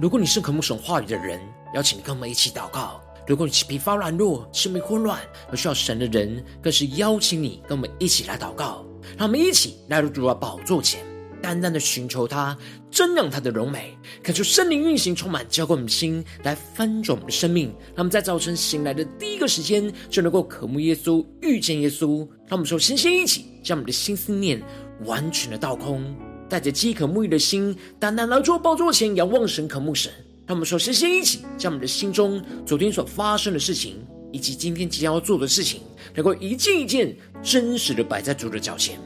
如果你是渴慕神话语的人，邀请你跟我们一起祷告；如果你是疲乏软弱、生命混乱而需要神的人，更是邀请你跟我们一起来祷告。让我们一起来到主的宝座前，单单的寻求他，瞻仰他的荣美，恳求圣灵运行，充满浇灌我们的心，来翻转我们的生命。让我们在早晨醒来的第一个时间，就能够渴慕耶稣、遇见耶稣。让我们说，先先一起将我们的心思念完全的倒空，带着饥渴沐浴的心，单单来到宝座前，仰望神、渴慕神。让我们说，先先一起将我们的心中昨天所发生的事情，以及今天即将要做的事情，能够一件一件真实的摆在主的脚前。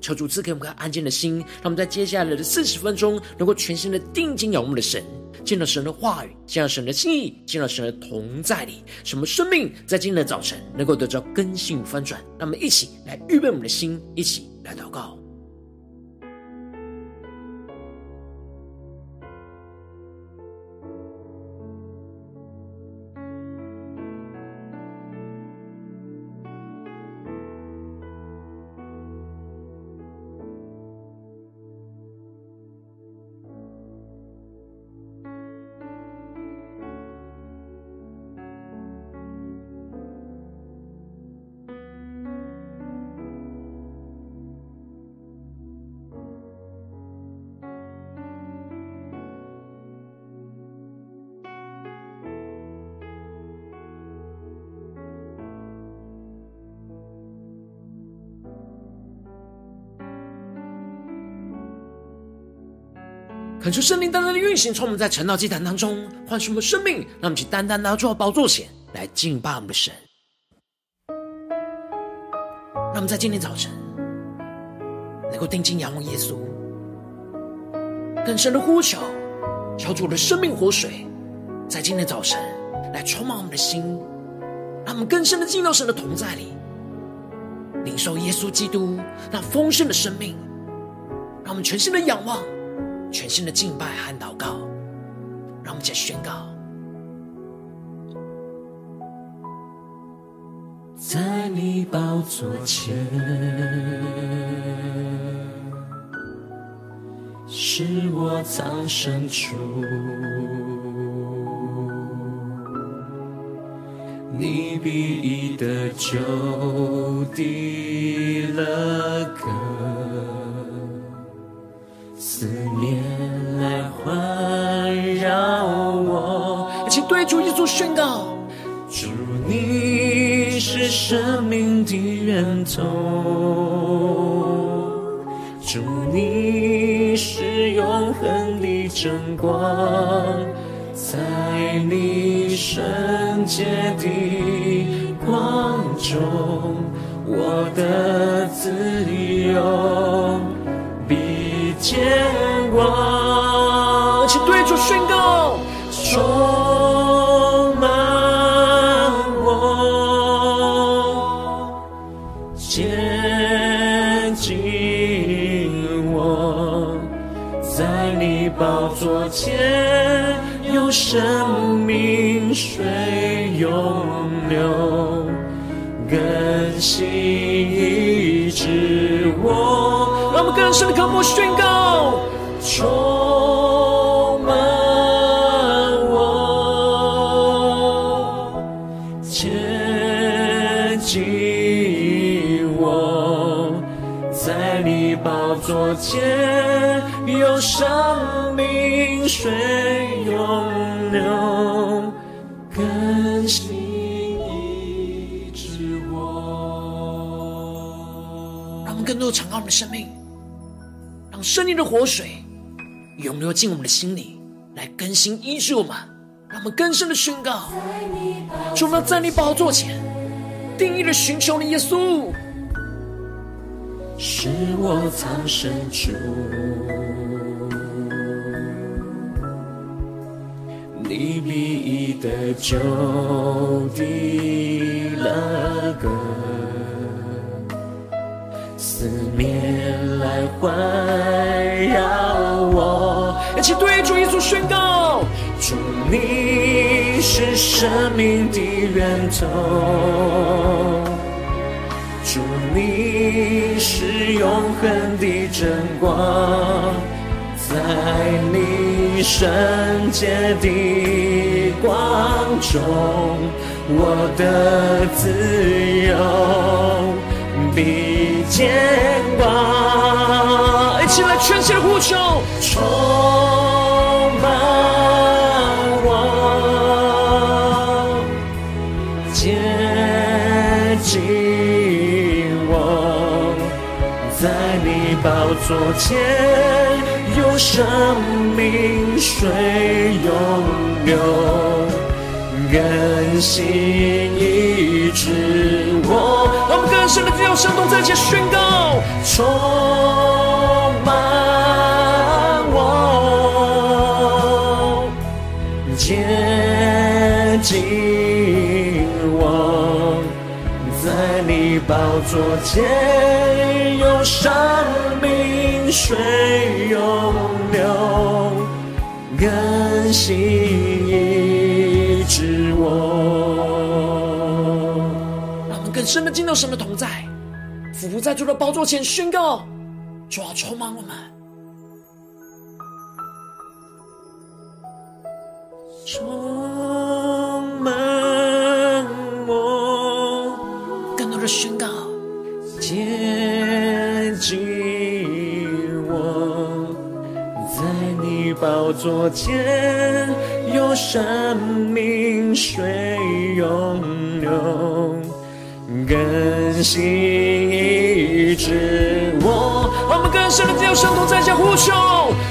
求主赐给我们个安静的心，让我们在接下来的四十分钟，能够全心的定睛仰望的神，见到神的话语，见到神的心意，见到神的同在里，什么生命在今天的早晨能够得到更新翻转。让我们一起来预备我们的心，一起来祷告。恳求圣灵单单的运行，从我们在晨祷祭坛当中唤醒我们的生命，让我们去单单拿出宝座前来敬拜我们的神。让我们在今天早晨能够定睛仰望耶稣，更深的呼求，求主的生命活水在今天早晨来充满我们的心，让我们更深的进到神的同在里，领受耶稣基督那丰盛的生命，让我们全心的仰望。全新的敬拜和祷告，让我们再宣告：在你宝座前，是我藏身处，你必已得救的了歌。稣宣告：主，你是生命的源头；主，你是永恒的真光，在你圣洁的光中，我的自由。见光，请对主宣告，充让我们更深的渴慕宣告，充满我，接近我，在你宝座前，有生命水涌流，更新医治我。让我们更多敞开我们的生命。圣灵的活水涌流进我们的心里，来更新医治我们，让我们更深的宣告：主啊，在你宝座前，定义的寻求你耶稣，是我藏身处，你必得救的了个。四面来环绕我，一起对主耶稣宣告：主，你是生命的源头；主，你是永恒的真光，在你圣洁的光中，我的自由见光。一起来全心的呼求，充满我，接近我，在你宝座前。有生命水涌流，更新一直。让我们更深的进入圣同，在一起宣告，充满我，接近我，在你宝座前有生命水。更新神的进到神的同在，俯伏在主的宝座前宣告：主啊，充满我们，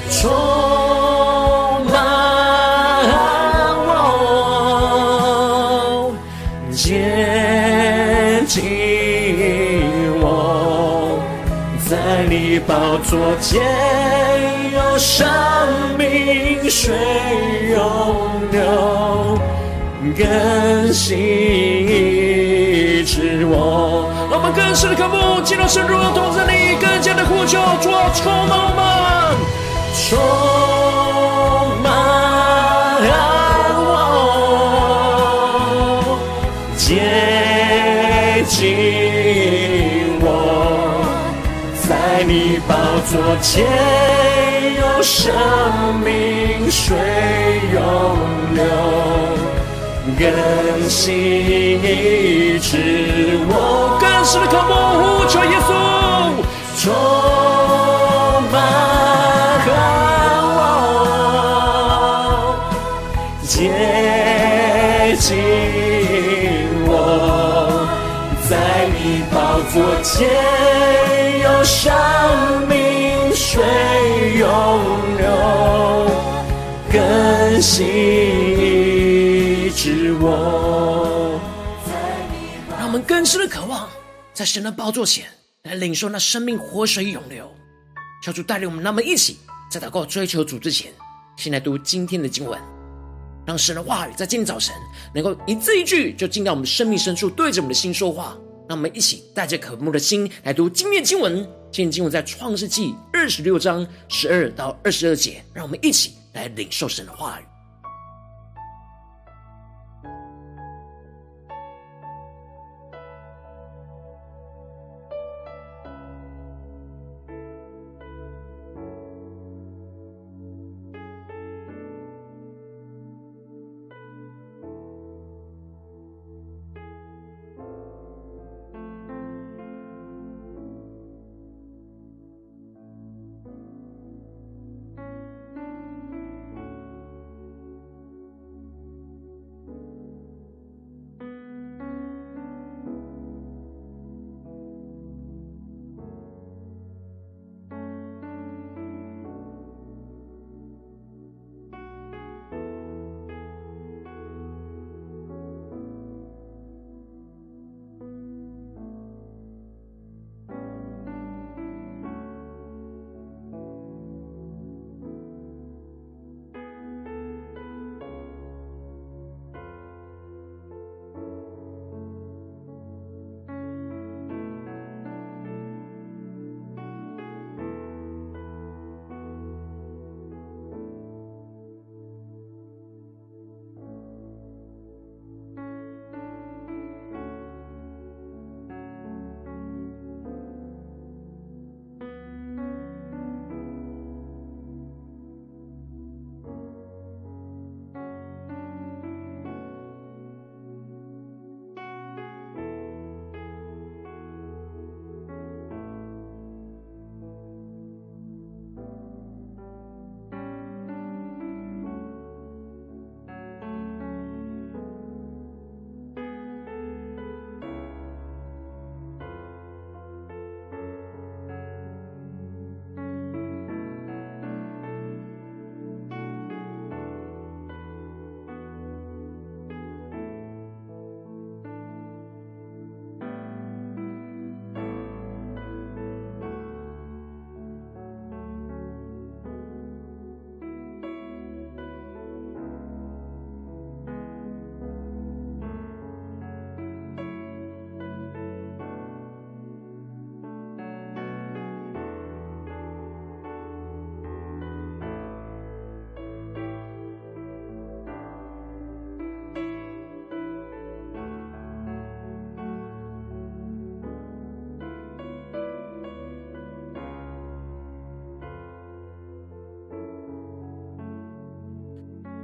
充满我，接近我，在你宝座前。有生命水涌流，更新医治我。让我们更深的渴慕，进入神荣耀同在里，更加的呼求，主啊，充满我们，充满我，接近我，在你宝座前。有生命水涌流，更新医治我。更深的渴慕，呼求耶稣，天有生命水。涌流，更新医治我。让我们更深的渴望，在神的宝座前来领受那生命活水涌流。小主带领我们，那么一起在祷告追求主之前，先来读今天的经文，让神的话语在今天早晨能够一字一句就进到我们生命深处，对着我们的心说话。让我们一起带着渴慕的心来读今天经文。今天经文在创世纪二十六章十二到二十二节。让我们一起来领受神的话语。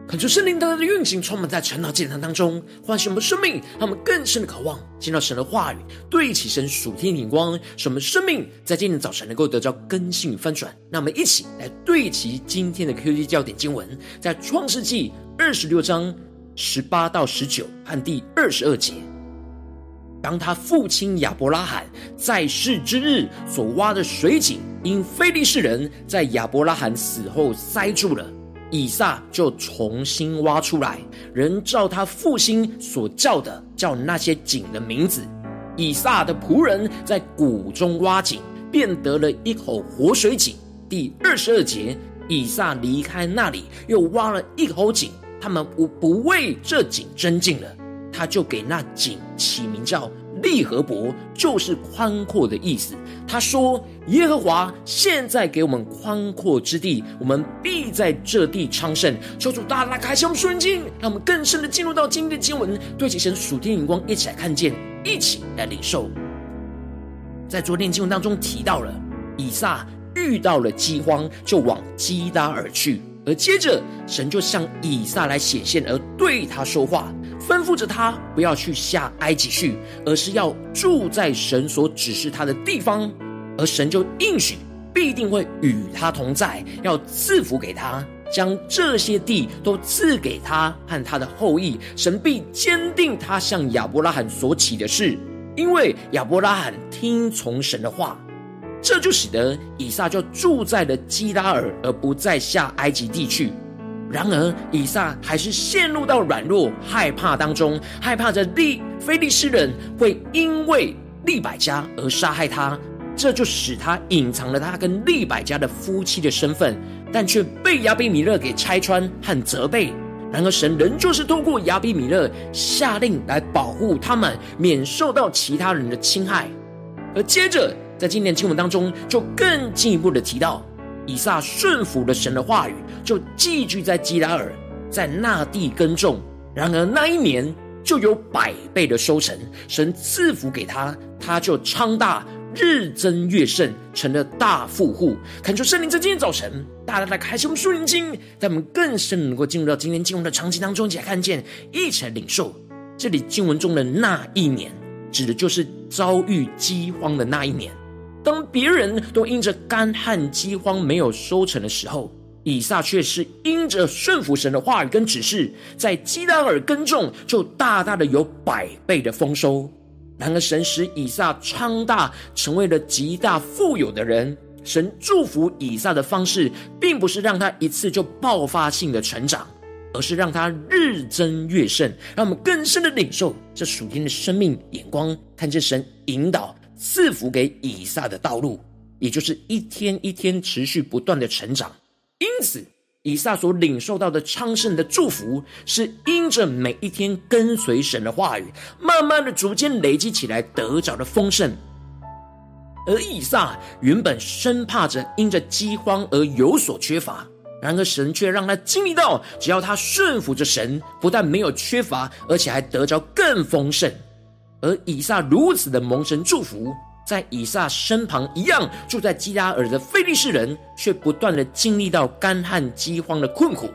恳求圣灵当中的运行，充满在晨祷祭坛当中，唤醒我们生命，让我们更深的渴望见到神的话语，对齐神属天的眼光，使我们生命在今天早晨能够得到更新与翻转。让我们一起来对齐今天的 QD 焦点经文，在创世纪二十六章十八到十九和第二十二节。当他父亲亚伯拉罕在世之日所挖的水井，因非利士人在亚伯拉罕死后塞住了。以撒就重新挖出来，人照他父亲所叫的，叫那些井的名字。以撒的仆人在谷中挖井，便得了一口活水井。第二十二节，以撒离开那里，又挖了一口井，他们不不为这井争竞了，他就给那井起名叫。利和伯就是宽阔的意思。他说：“耶和华现在给我们宽阔之地，我们必在这地昌盛。”求主大大开启我们属灵经，让我们更深的进入到今天的经文，对齐神属天眼光，一起来看见，一起来领受。在昨天经文当中提到了，以撒遇到了饥荒，就往基拉而去，而接着神就向以撒来显现，而对他说话。吩咐着他不要去下埃及去，而是要住在神所指示他的地方。而神就应许必定会与他同在，要赐福给他，将这些地都赐给他和他的后裔。神必坚定他向亚伯拉罕所起的事，因为亚伯拉罕听从神的话，这就使得以撒就住在了基拉尔，而不再下埃及地去。然而，以撒还是陷入到软弱、害怕当中，害怕着利非利士人会因为利百加而杀害他，这就使他隐藏了他跟利百加的夫妻的身份，但却被亚比米勒给拆穿和责备。然而，神仍旧是透过亚比米勒下令来保护他们，免受到其他人的侵害。而接着，在今天经文当中，就更进一步的提到。以撒顺服了神的话语，就寄居在基拉尔，在那地耕种。然而那一年就有百倍的收成，神赐福给他，他就昌大，日增月盛，成了大富户。恳求圣灵在今天早晨，大大的开启我们属灵经，在我们更深能够进入到今天经文的场景当中，一起来看见，一起来领受。这里经文中的那一年，指的就是遭遇饥荒的那一年。别人都因着干旱饥荒没有收成的时候，以撒却是因着顺服神的话语跟指示，在基拉尔耕种，就大大的有百倍的丰收。然而，神使以撒昌大，成为了极大富有的人。神祝福以撒的方式，并不是让他一次就爆发性的成长，而是让他日增月盛。让我们更深的领受这属天的生命眼光，看见神引导。赐福给以撒的道路，也就是一天一天持续不断的成长。因此，以撒所领受到的昌盛的祝福，是因着每一天跟随神的话语，慢慢的、逐渐累积起来得着的丰盛。而以撒原本生怕着因着饥荒而有所缺乏，然而神却让他经历到，只要他顺服着神，不但没有缺乏，而且还得着更丰盛。而以撒如此的蒙神祝福，在以撒身旁一样住在基拉尔的非利士人，却不断的经历到干旱饥荒的困苦，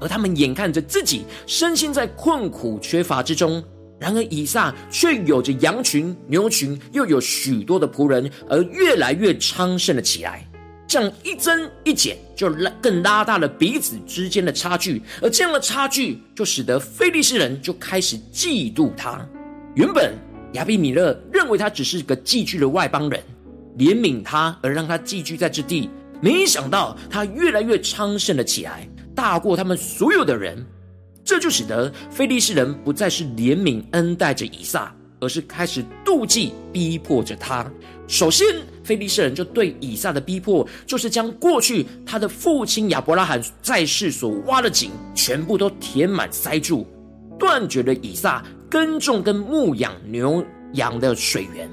而他们眼看着自己身陷在困苦缺乏之中。然而以撒却有着羊群、牛群，又有许多的仆人，而越来越昌盛了起来。这样一增一减，就拉更拉大了彼此之间的差距，而这样的差距，就使得非利士人就开始嫉妒他。原本亚比米勒认为他只是个寄居的外邦人，怜悯他而让他寄居在这地，没想到他越来越昌盛了起来，大过他们所有的人。这就使得非利士人不再是怜悯恩待着以撒，而是开始妒忌逼迫着他。首先，非利士人就对以撒的逼迫，就是将过去他的父亲亚伯拉罕在世所挖的井，全部都填满塞住，断绝了以撒。耕种跟牧养牛羊的水源，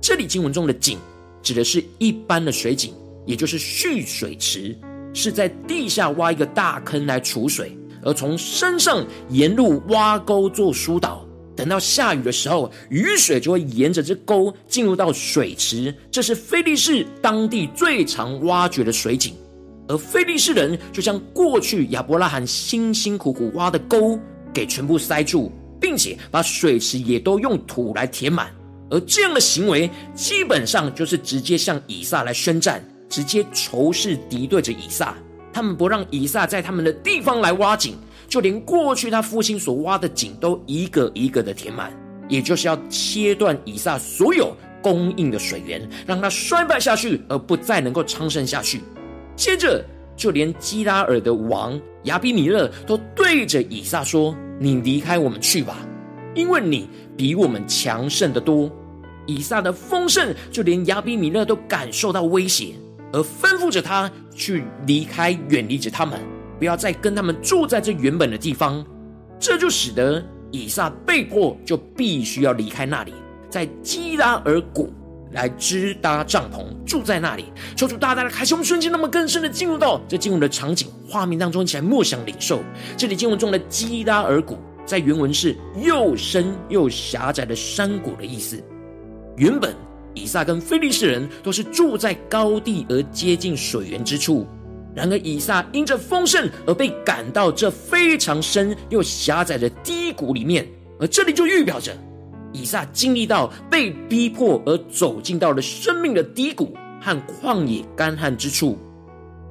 这里经文中的井指的是一般的水井，也就是蓄水池，是在地下挖一个大坑来储水，而从山上沿路挖沟做疏导，等到下雨的时候，雨水就会沿着这沟进入到水池。这是菲利士当地最常挖掘的水井。而菲利士人就将过去亚伯拉罕辛辛苦苦挖的沟给全部塞住，并且把水池也都用土来填满。而这样的行为，基本上就是直接向以撒来宣战，直接仇视敌对着以撒。他们不让以撒在他们的地方来挖井，就连过去他父亲所挖的井都一个一个的填满，也就是要切断以撒所有供应的水源，让他衰败下去，而不再能够昌盛下去。接着，就连基拉尔的王亚比米勒都对着以撒说：“你离开我们去吧，因为你比我们强盛的多。”以撒的丰盛，就连亚比米勒都感受到威胁，而吩咐着他去离开，远离着他们，不要再跟他们住在这原本的地方。这就使得以撒被迫就必须要离开那里，在基拉耳谷。来支搭帐篷，住在那里。求主大大的开启我们瞬间，那么更深的进入到这进入的场景画面当中，一起来默想领受。这里经文中的基拉尔谷，在原文是又深又狭窄的山谷的意思。原本以撒跟非利士人都是住在高地而接近水源之处，然而以撒因着丰盛而被赶到这非常深又狭窄的低谷里面，而这里就预表着。以撒经历到被逼迫而走进到了生命的低谷和旷野干旱之处，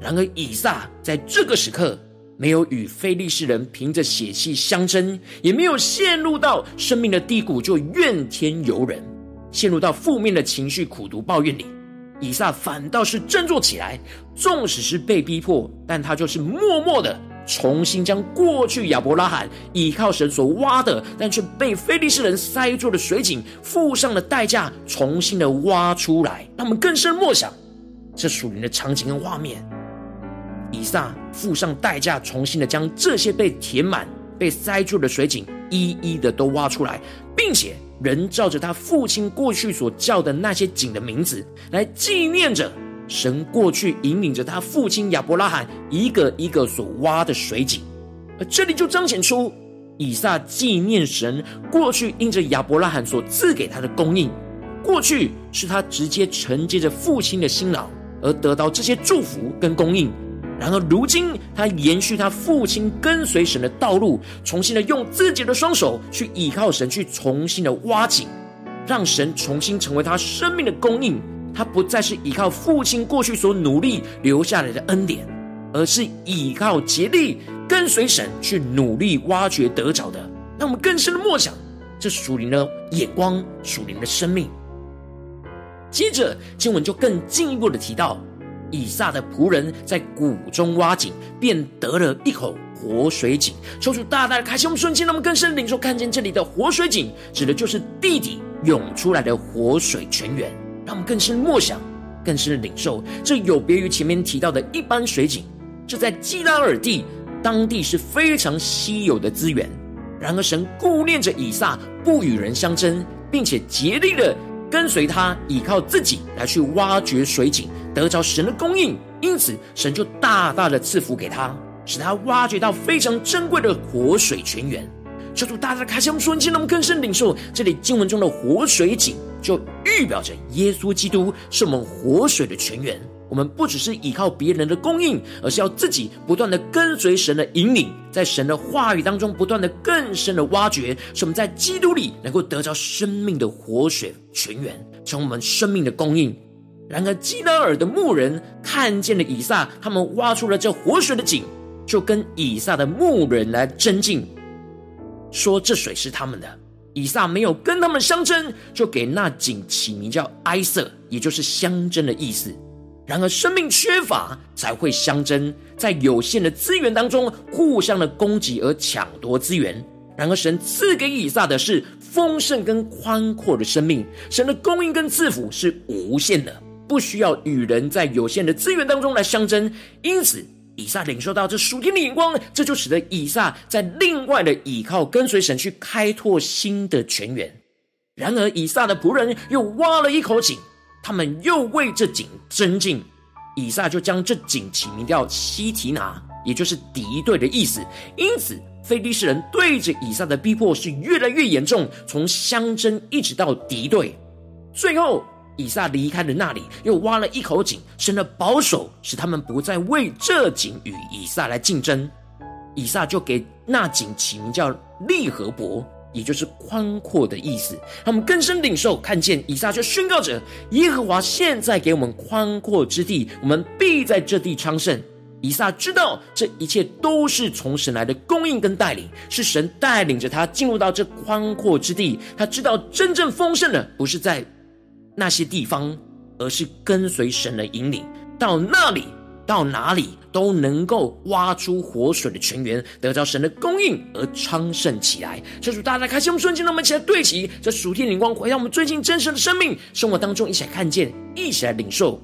然而以撒在这个时刻没有与非利士人凭着血气相争，也没有陷入到生命的低谷就怨天尤人，陷入到负面的情绪苦读抱怨里。以撒反倒是振作起来，纵使是被逼迫，但他就是默默的。重新将过去亚伯拉罕倚靠神所挖的，但却被非利士人塞住的水井，付上了代价，重新的挖出来。让我们更深默想这属灵的场景跟画面。以撒付上代价，重新的将这些被填满、被塞住的水井一一的都挖出来，并且仍照着他父亲过去所叫的那些井的名字来纪念着。神过去引领着他父亲亚伯拉罕一个一个所挖的水井，而这里就彰显出以撒纪念神过去因着亚伯拉罕所赐给他的供应，过去是他直接承接着父亲的辛劳而得到这些祝福跟供应，然而如今他延续他父亲跟随神的道路，重新的用自己的双手去依靠神，去重新的挖井，让神重新成为他生命的供应。他不再是依靠父亲过去所努力留下来的恩典，而是依靠竭力跟随神去努力挖掘得着的。让我们更深的默想这属灵的眼光、属灵的生命。接着经文就更进一步的提到，以撒的仆人在谷中挖井，便得了一口活水井。求主大大的开启我们瞬间，让我们更深的领受看见这里的活水井，指的就是地底涌出来的活水泉源。让我们更深默想，更深领受，这有别于前面提到的一般水井。这在基拉耳地，当地是非常稀有的资源。然而神顾念着以撒，不与人相争，并且竭力的跟随他，依靠自己来去挖掘水井，得着神的供应。因此，神就大大的赐福给他，使他挖掘到非常珍贵的活水泉源。求主大家开箱瞬间，我们更深领受这里经文中的活水井。就预表着耶稣基督是我们活水的泉源。我们不只是依靠别人的供应，而是要自己不断的跟随神的引领，在神的话语当中不断的更深的挖掘，使我们在基督里能够得着生命的活水泉源，成为我们生命的供应。然而基拉耳的牧人看见了以撒，他们挖出了这活水的井，就跟以撒的牧人来争竞，说这水是他们的。以撒没有跟他们相争，就给那井起名叫埃瑟，也就是相争的意思。然而，生命缺乏才会相争，在有限的资源当中互相的攻击而抢夺资源。然而，神赐给以撒的是丰盛跟宽阔的生命，神的供应跟赐福是无限的，不需要与人在有限的资源当中来相争。因此，以撒领受到这属天的眼光，这就使得以撒在另外的倚靠跟随神去开拓新的泉源。然而，以撒的仆人又挖了一口井，他们又为这井争竞。以撒就将这井起名叫西提拿，也就是敌对的意思。因此，非利士人对着以撒的逼迫是越来越严重，从相争一直到敌对。最后，以撒离开了那里，又挖了一口井，生了保守，使他们不再为这井与以撒来竞争。以撒就给那井起名叫利和伯，也就是宽阔的意思。他们更深领受，看见以撒就宣告着：耶和华现在给我们宽阔之地，我们必在这地昌盛。以撒知道这一切都是从神来的供应跟带领，是神带领着他进入到这宽阔之地。他知道真正丰盛的不是在那些地方，而是跟随神的引领，到那里，到哪里都能够挖出活水的泉源，得到神的供应而昌盛起来。这主大家开心，我们瞬间让我们一起来对齐这属天灵光，回到我们最近真实的生命生活当中，一起来看见，一起来领受。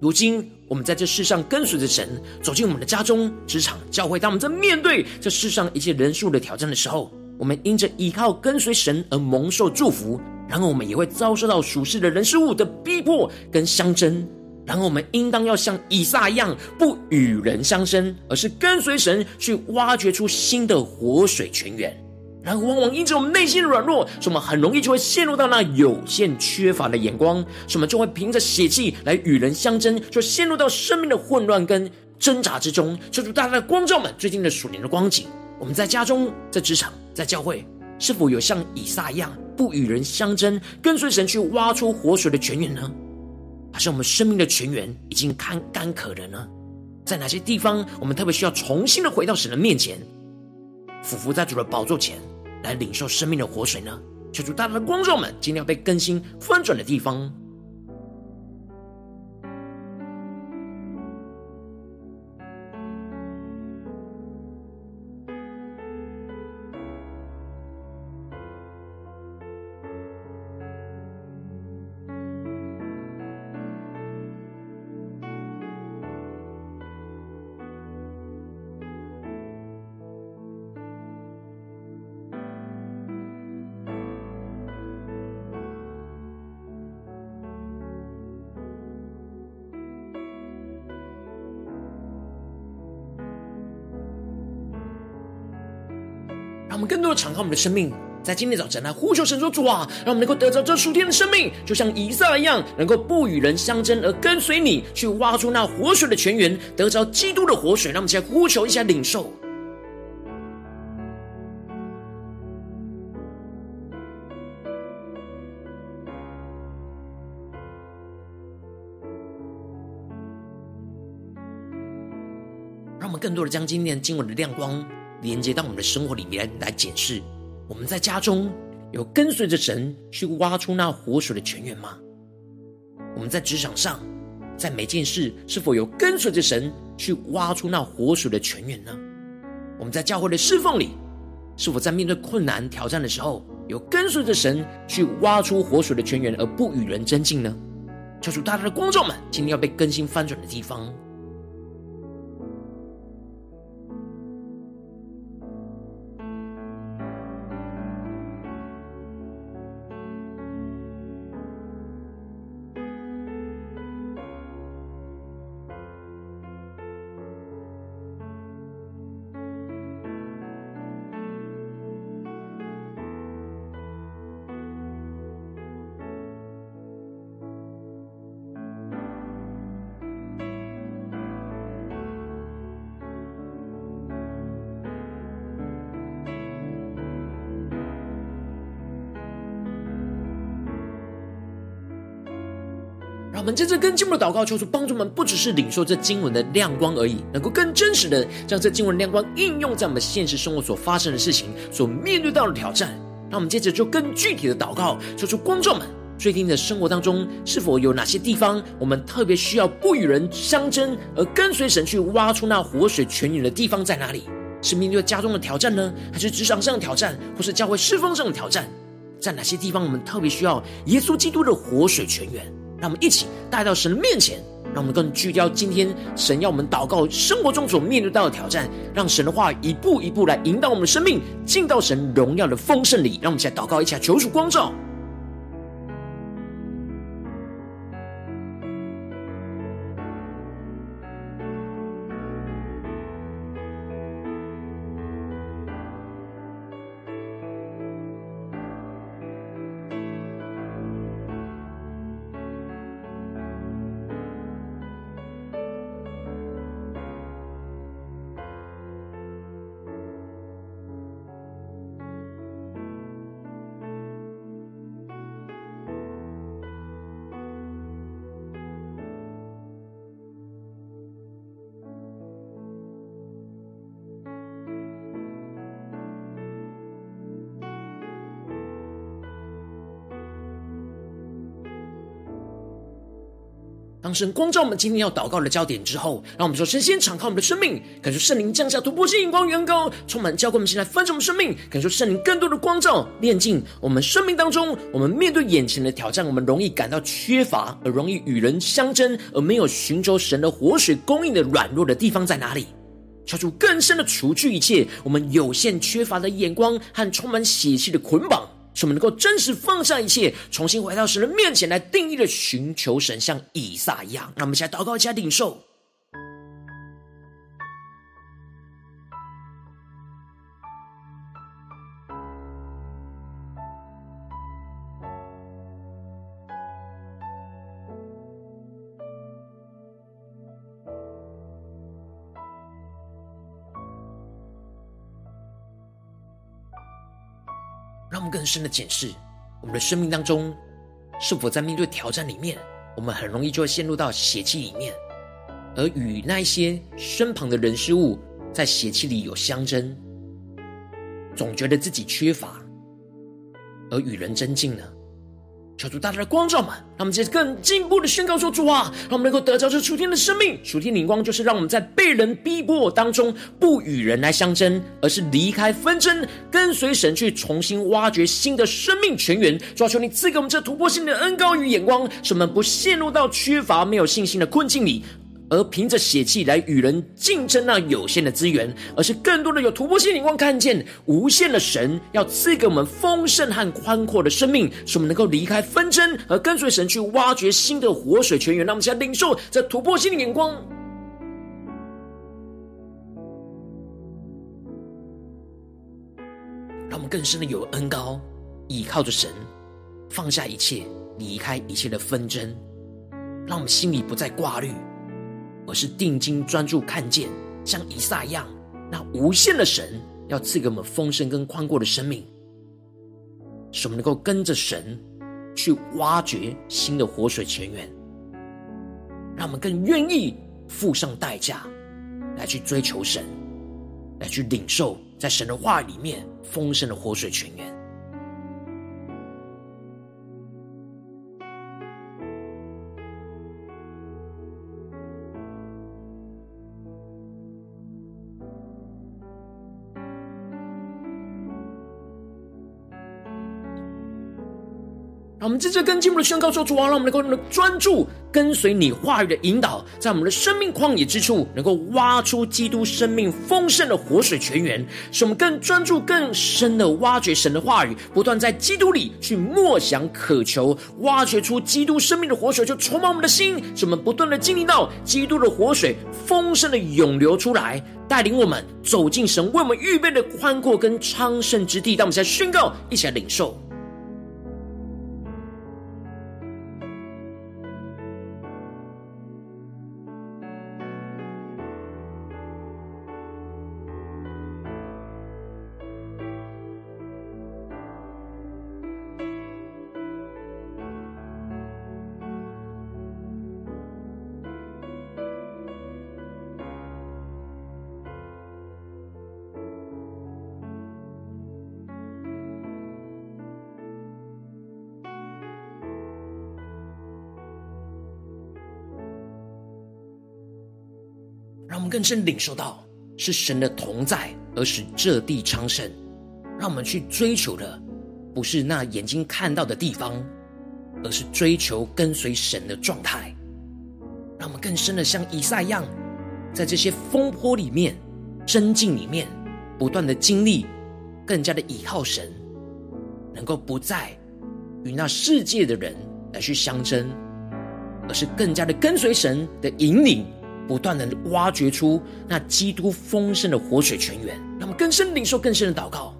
如今，我们在这世上跟随着神，走进我们的家中、职场、教会。当我们在面对这世上一切人数的挑战的时候，我们因着依靠跟随神而蒙受祝福。然后，我们也会遭受到属世的人事物的逼迫跟相争。然后，我们应当要像以撒一样，不与人相争，而是跟随神去挖掘出新的活水泉源。然后，往往因着我们内心的软弱，所以我们很容易就会陷入到那有限、缺乏的眼光，所以我们就会凭着血气来与人相争，就陷入到生命的混乱跟挣扎之中。求主大大的光照们最近的属灵的光景，我们在家中、在职场、在教会，是否有像以撒一样，不与人相争，跟随神去挖出活水的泉源呢？还是我们生命的泉源已经干干渴了呢？在哪些地方，我们特别需要重新的回到神的面前，俯伏在主的宝座前？来领受生命的活水呢？求主大大的光照们，今天要被更新翻转的地方。敞开我们的生命，在今天早晨来呼求神说：“主啊，让我们能够得着这属天的生命，就像以撒一样，能够不与人相争，而跟随你去挖出那活水的泉源，得着基督的活水。”让我们一起来呼求，一下领受。让我们更多的将今天经文的亮光。连接到我们的生活里面来检视，我们在家中有跟随着神去挖出那活水的泉源吗？我们在职场上，在每件事是否有跟随着神去挖出那活水的泉源呢？我们在教会的侍奉里，是否在面对困难挑战的时候，有跟随着神去挖出活水的泉源，而不与人争竞呢？求主大大的光照们，今天要被更新翻转的地方。们接着更进一步的祷告，求主帮助们，不只是领受这经文的亮光而已，能够更真实的将这经文亮光应用在我们现实生活所发生的事情、所面对到的挑战。那我们接着就更具体的祷告，求主观众们，最近的生活当中，是否有哪些地方我们特别需要不与人相争，而跟随神去挖出那活水泉源的地方在哪里？是面对家中的挑战呢，还是职场上的挑战，或是教会侍奉上的挑战？在哪些地方我们特别需要耶稣基督的活水泉源？让我们一起带到神的面前，让我们更聚焦今天神要我们祷告生活中所面对到的挑战，让神的话一步一步来引导我们的生命进到神荣耀的丰盛里。让我们一起来祷告，一起来求主光照。当神光照我们今天要祷告的焦点之后，让我们说：先先敞开我们的生命，感受圣灵降下突破性眼光、远高，充满教灌我们，现在分盛我们生命，感受圣灵更多的光照、炼净我们生命当中。我们面对眼前的挑战，我们容易感到缺乏，而容易与人相争，而没有寻求神的活水供应的软弱的地方在哪里？求主更深的除去一切我们有限缺乏的眼光和充满血气的捆绑。使我们能够真实放下一切，重新回到神的面前来定义的寻求神，像以撒一样。那我们现在祷告，一下领受。更深的检视我们的生命当中，是否在面对挑战里面，我们很容易就会陷入到邪气里面，而与那一些身旁的人事物在邪气里有相争，总觉得自己缺乏，而与人争竞呢？求主大大的光照嘛，让我们接着更进一步的宣告说：主啊，让我们能够得着这楚天的生命。楚天灵光就是让我们在被人逼迫当中，不与人来相争，而是离开纷争，跟随神去重新挖掘新的生命泉源。主啊，求你赐给我们这突破性的恩高与眼光，使我们不陷入到缺乏、没有信心的困境里。而凭着血气来与人竞争那有限的资源，而是更多的有突破性眼光，看见无限的神要赐给我们丰盛和宽阔的生命，使我们能够离开纷争，而跟随神去挖掘新的活水泉源。让我们现在领受这突破性的眼光，让我们更深的有恩高，倚靠着神，放下一切，离开一切的纷争，让我们心里不再挂虑。而是定睛专注，看见像以撒一样，那无限的神要赐给我们丰盛跟宽阔的生命，使我们能够跟着神去挖掘新的活水泉源，让我们更愿意付上代价来去追求神，来去领受在神的话里面丰盛的活水泉源。我们接着跟进我的宣告说：主啊，让我们能够专注跟随你话语的引导，在我们的生命旷野之处，能够挖出基督生命丰盛的活水泉源，使我们更专注、更深的挖掘神的话语，不断在基督里去默想、渴求，挖掘出基督生命的活水，就充满我们的心，使我们不断的经历到基督的活水丰盛的涌流出来，带领我们走进神为我们预备的宽阔跟昌盛之地。当我们现在宣告，一起来领受。更深领受到，是神的同在，而使这地昌盛。让我们去追求的，不是那眼睛看到的地方，而是追求跟随神的状态。让我们更深的像以赛一样，在这些风波里面、争竞里面，不断的经历，更加的倚靠神，能够不再与那世界的人来去相争，而是更加的跟随神的引领。不断的挖掘出那基督丰盛的活水泉源，让我们更深领受更深的祷告。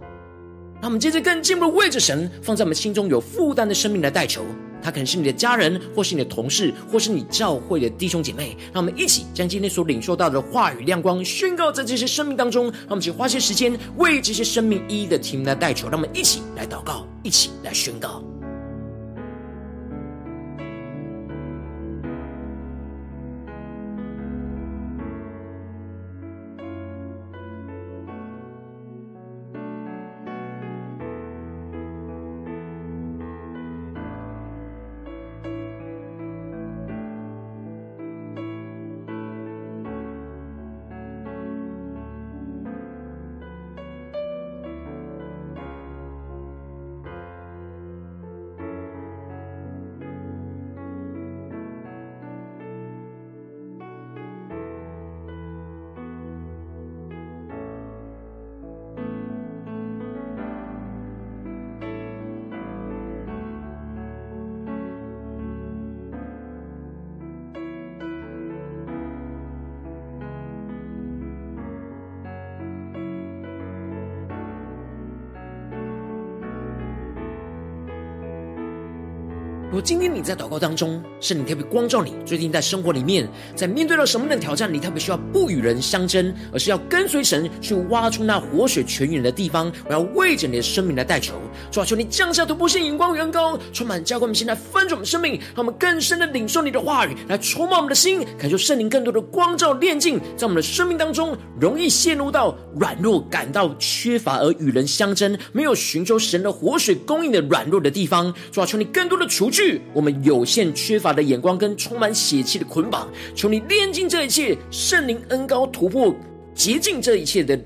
让我们接着更进一步的为着神放在我们心中有负担的生命来代求。他可能是你的家人，或是你的同事，或是你教会的弟兄姐妹。让我们一起将今天所领受到的话语亮光宣告在这些生命当中。让我们一起花些时间为这些生命一一的提名来代求。让我们一起来祷告，一起来宣告。今天你在祷告当中，圣灵特别光照你，最近在生活里面，在面对到什么样的挑战，你特别需要不与人相争，而是要跟随神去挖出那活水泉源的地方。我要为着你的生命来代求，主啊，求你降下突破性眼光，远高，充满教灌我们，现在翻转我们生命，让我们更深的领受你的话语，来充满我们的心，感受圣灵更多的光照炼净，在我们的生命当中，容易陷入到软弱、感到缺乏而与人相争，没有寻求神的活水供应的软弱的地方。主啊，求你更多的除去。我们有限缺乏的眼光跟充满血气的捆绑，求你炼尽这一切，圣灵恩高突破洁净这一切的。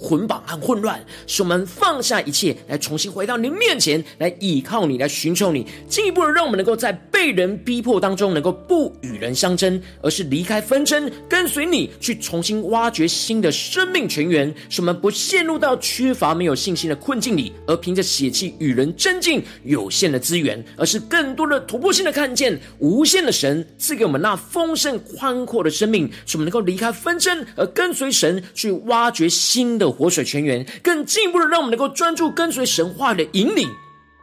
捆绑和混乱，使我们放下一切，来重新回到你面前，来倚靠你，来寻求你，进一步的让我们能够在被人逼迫当中，能够不与人相争，而是离开纷争，跟随你去重新挖掘新的生命泉源，使我们不陷入到缺乏、没有信心的困境里，而凭着血气与人争竞有限的资源，而是更多的突破性的看见无限的神赐给我们那丰盛宽阔的生命，使我们能够离开纷争，而跟随神去挖掘新的。活水泉源，更进一步的让我们能够专注跟随神话语的引领，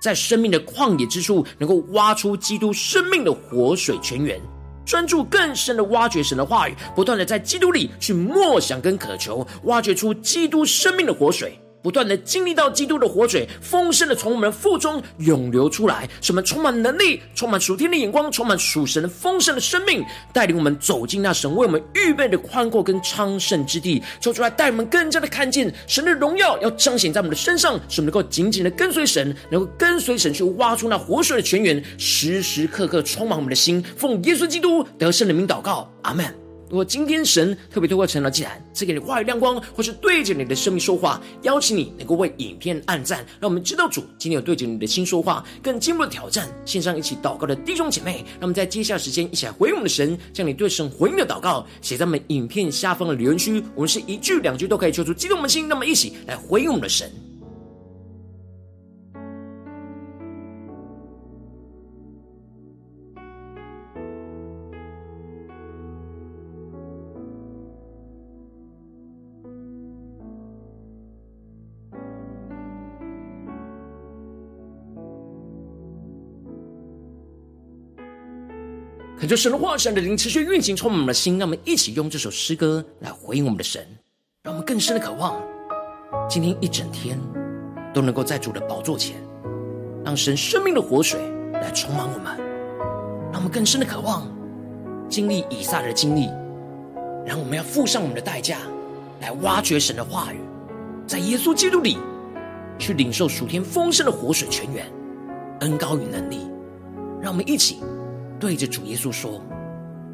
在生命的旷野之处，能够挖出基督生命的活水泉源，专注更深的挖掘神的话语，不断的在基督里去默想跟渴求，挖掘出基督生命的活水。不断的经历到基督的活水丰盛的从我们的腹中涌流出来，使我们充满能力，充满属天的眼光，充满属神的丰盛的生命，带领我们走进那神为我们预备的宽阔跟昌盛之地。求主来带我们更加的看见神的荣耀要彰显在我们的身上，使我们能够紧紧的跟随神，能够跟随神去挖出那活水的泉源，时时刻刻充满我们的心。奉耶稣基督得胜的名祷告，阿门。如果今天神特别透过陈老祭坛赐给你话语亮光，或是对着你的生命说话，邀请你能够为影片按赞，让我们知道主今天有对着你的心说话，更进一步的挑战。线上一起祷告的弟兄姐妹，让我们在接下来时间一起来回应我们的神，将你对神回应的祷告写在我们影片下方的留言区，我们是一句两句都可以求出激动我们的心，那么一起来回应我们的神。就神的话，神的灵持续运行，充满我们的心。让我们一起用这首诗歌来回应我们的神，让我们更深的渴望，今天一整天都能够在主的宝座前，让神生命的活水来充满我们，让我们更深的渴望经历以撒的经历，然后我们要付上我们的代价，来挖掘神的话语，在耶稣基督里去领受属天丰盛的活水泉源、恩高与能力。让我们一起。对着主耶稣说：“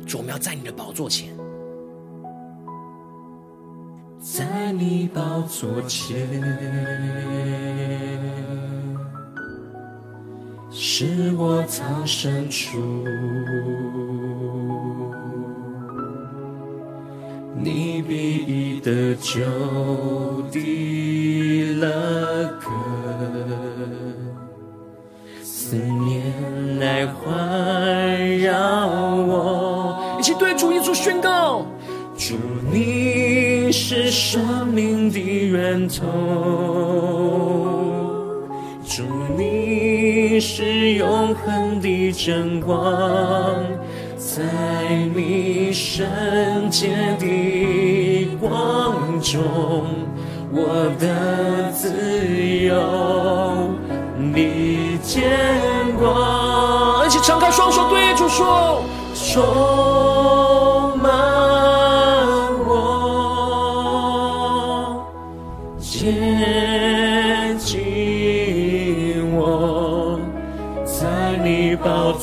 主，我要在你的宝座前，在你宝座前，是我藏身处，你必已得救的乐歌，思念来环。”对主耶稣宣告：主，你是生命的源头；主，你是永恒的真光，在你圣洁的光中，我的自由你见光。一起敞开双手对主说。说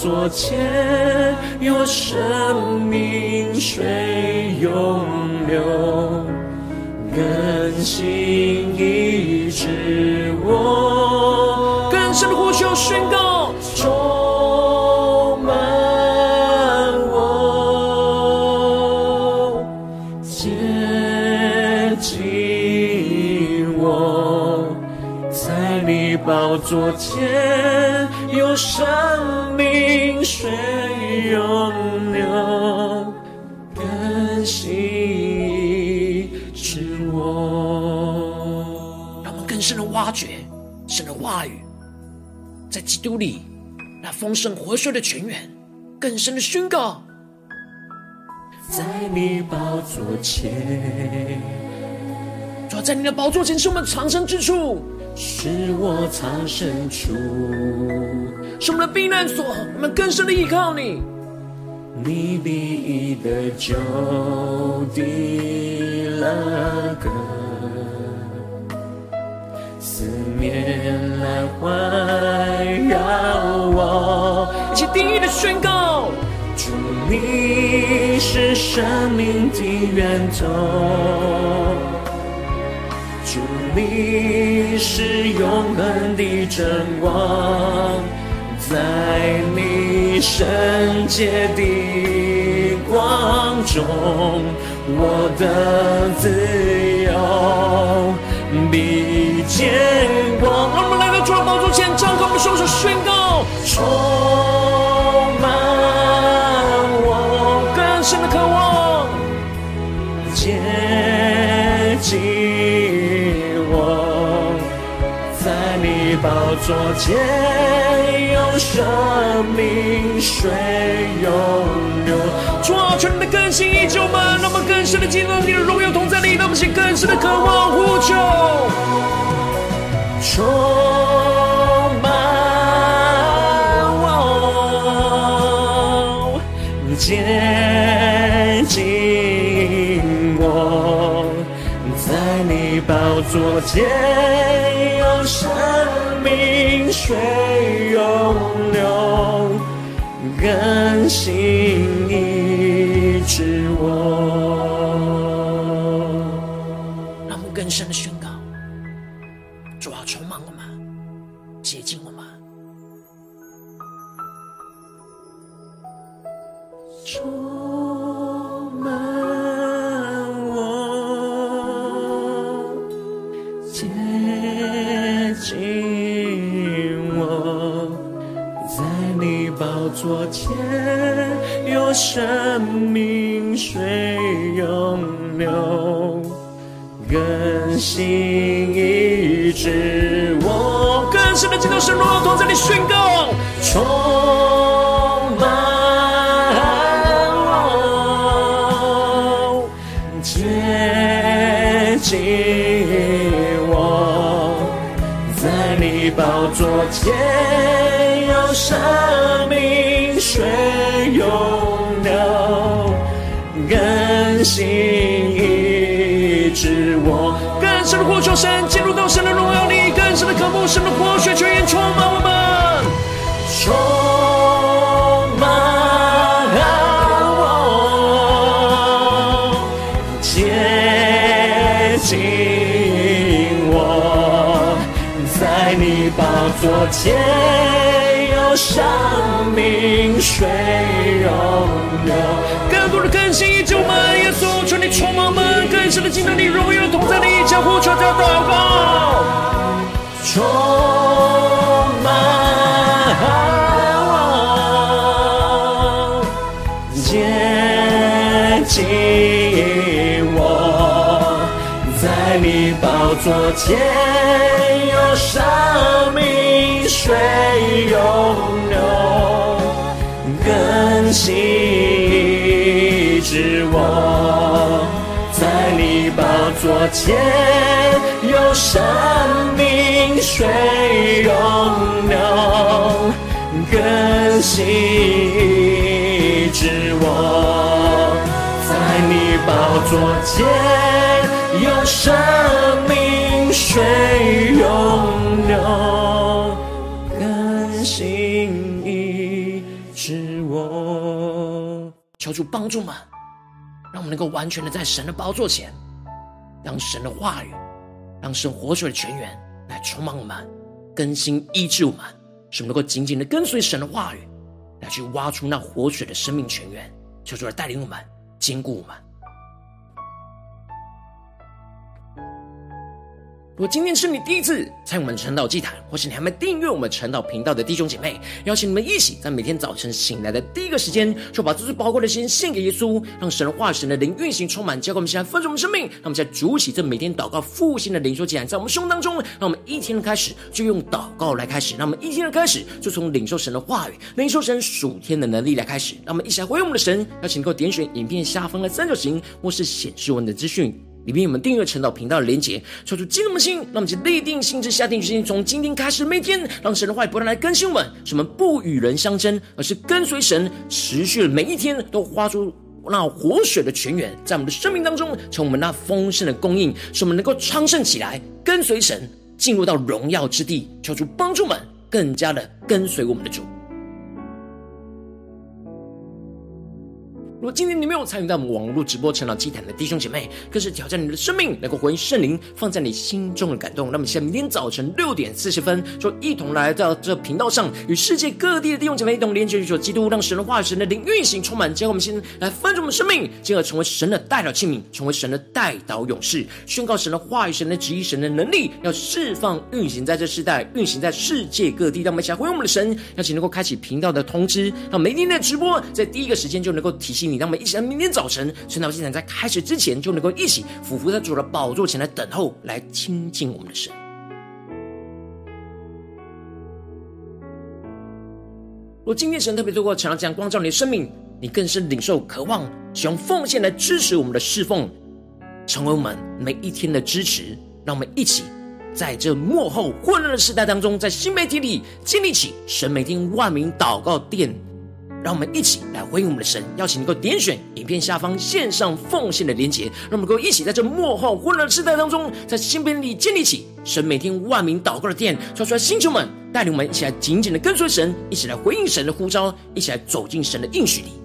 昨前有生命水涌流，更新医治我，更深的呼求宣告充满我，接近我，在你宝座前有生命。督里那丰盛活水的泉源，更深的宣告，在你宝座前，主要在你的宝座前是我们藏身之处，是我藏身处，是我们的避难所，我们更深的依靠你。你必意的救的了歌，面来环绕我，一起定义的宣告：主，你是生命的源头，主，你是永恒的真光。在你圣洁的光中，我的自由昨天有。生命水涌流，主啊，求你的更新依旧们，让我们更深的进入你的荣耀同在里，让我们更深的渴望呼求，充满我，接近我，在你宝座前有生水永流，甘心一直我。水涌流，更新一直我，更深的进到神荣耀同在里宣告，充满我，接近我，在你宝座前。更新医治我。更深的呼求神，进入到神的荣耀里，更深的渴慕神的活水泉源充满我们，充满我，接近我，在你宝座前有。生命水我们，更深的进入你。荣耀同在里，将呼求加祷告，充满我，接近我，在你宝座前有生命水涌流。更新我前有生命水涌流，更新医治我，在你宝座前有生命水涌流，更新。求主帮助们，让我们能够完全的在神的宝座前，让神的话语，让神活水的泉源来充满我们，更新医治我们，使我们能够紧紧的跟随神的话语，来去挖出那活水的生命泉源。求主来带领我们，坚固我们。如果今天是你第一次参与我们晨祷祭坛，或是你还没订阅我们晨祷频道的弟兄姐妹，邀请你们一起在每天早晨醒来的第一个时间，就把这最宝贵的时间献给耶稣，让神的话语、神的灵运行充满，交给我们现在丰盛我们生命。让我们在主起这每天祷告复兴的灵修竟然，在我们胸当中，让我们一天的开始就用祷告来开始，让我们一天的开始就从领受神的话语、领受神属天的能力来开始。让我们一起来回应我们的神，邀请各位点选影片下方的三角形，或是显示文的资讯。里面有我们订阅陈祷频道的连结，抽出激动的心，让我们去立定心志，下定决心，从今天开始每天，让神的话语不断来更新我们，使我们不与人相争，而是跟随神，持续的每一天都花出那活水的泉源，在我们的生命当中，成我们那丰盛的供应，使我们能够昌盛起来，跟随神，进入到荣耀之地，求主帮助们更加的跟随我们的主。如果今天你没有参与到我们网络直播晨祷祭坛的弟兄姐妹，更是挑战你的生命，能够回应圣灵放在你心中的感动。那么，现在明天早晨六点四十分，就一同来到这频道上，与世界各地的弟兄姐妹一同连接、主基督，让神的话语、神的灵运行充满。结果我们先来翻转我们生命，进而成为神的代祷器皿，成为神的代祷勇士，宣告神的话语、神的旨意、神的能力，要释放运行在这世代，运行在世界各地。让我们一起来回应我们的神，邀请能够开启频道的通知，让每天的直播在第一个时间就能够提醒你。你让我们一起在明天早晨晨祷祭坛在开始之前，就能够一起俯伏在主的宝座前来等候，来亲近我们的神。若今天神特别透过晨祷这样光照你的生命，你更是领受渴望，使用奉献来支持我们的侍奉，成为我们每一天的支持。让我们一起在这幕后混乱的时代当中，在新媒体里建立起神每天万名祷告殿。让我们一起来回应我们的神，邀请你能够点选影片下方线上奉献的连结，让我们能够一起在这幕后混乱的时代当中，在新兵里建立起神每天万名祷告的殿，说出来，星球们带领我们一起来紧紧的跟随神，一起来回应神的呼召，一起来走进神的应许里。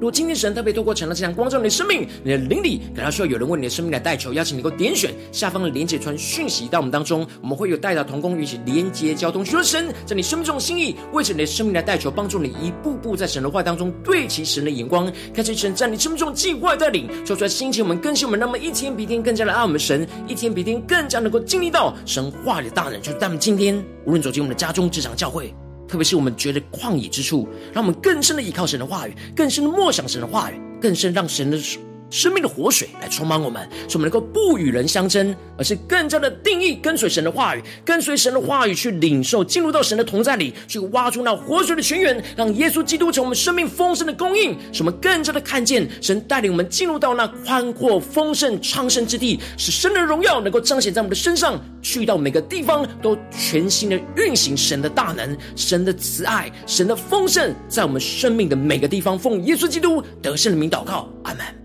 如果今天神特别透过成了这样光照你的生命，你的灵里感到需要有人为你的生命来代求，邀请你能够点选下方的连接传讯息到我们当中，我们会有代祷同工与其连接交通，说神在你生命中的心意，为着你的生命来代求，帮助你一步步在神的话当中对齐神的眼光，看见神在你生命中计划带领，说出来心情我们更新我们，那么一天比一天更加的爱我们神，一天比一天更加能够经历到神话里的大能，就是在我们今天无论走进我们的家中、职场、教会。特别是我们觉得旷野之处，让我们更深的依靠神的话语，更深的默想神的话语，更深让神的生命的活水来充满我们，使我们能够不与人相争，而是更加的定义跟随神的话语，跟随神的话语去领受，进入到神的同在里，去挖出那活水的泉源，让耶稣基督成我们生命丰盛的供应，使我们更加的看见神带领我们进入到那宽阔丰盛昌盛之地，使神的荣耀能够彰显在我们的身上，去到每个地方都全新的运行神的大能、神的慈爱、神的丰盛，在我们生命的每个地方，奉耶稣基督得胜的名祷告，阿门。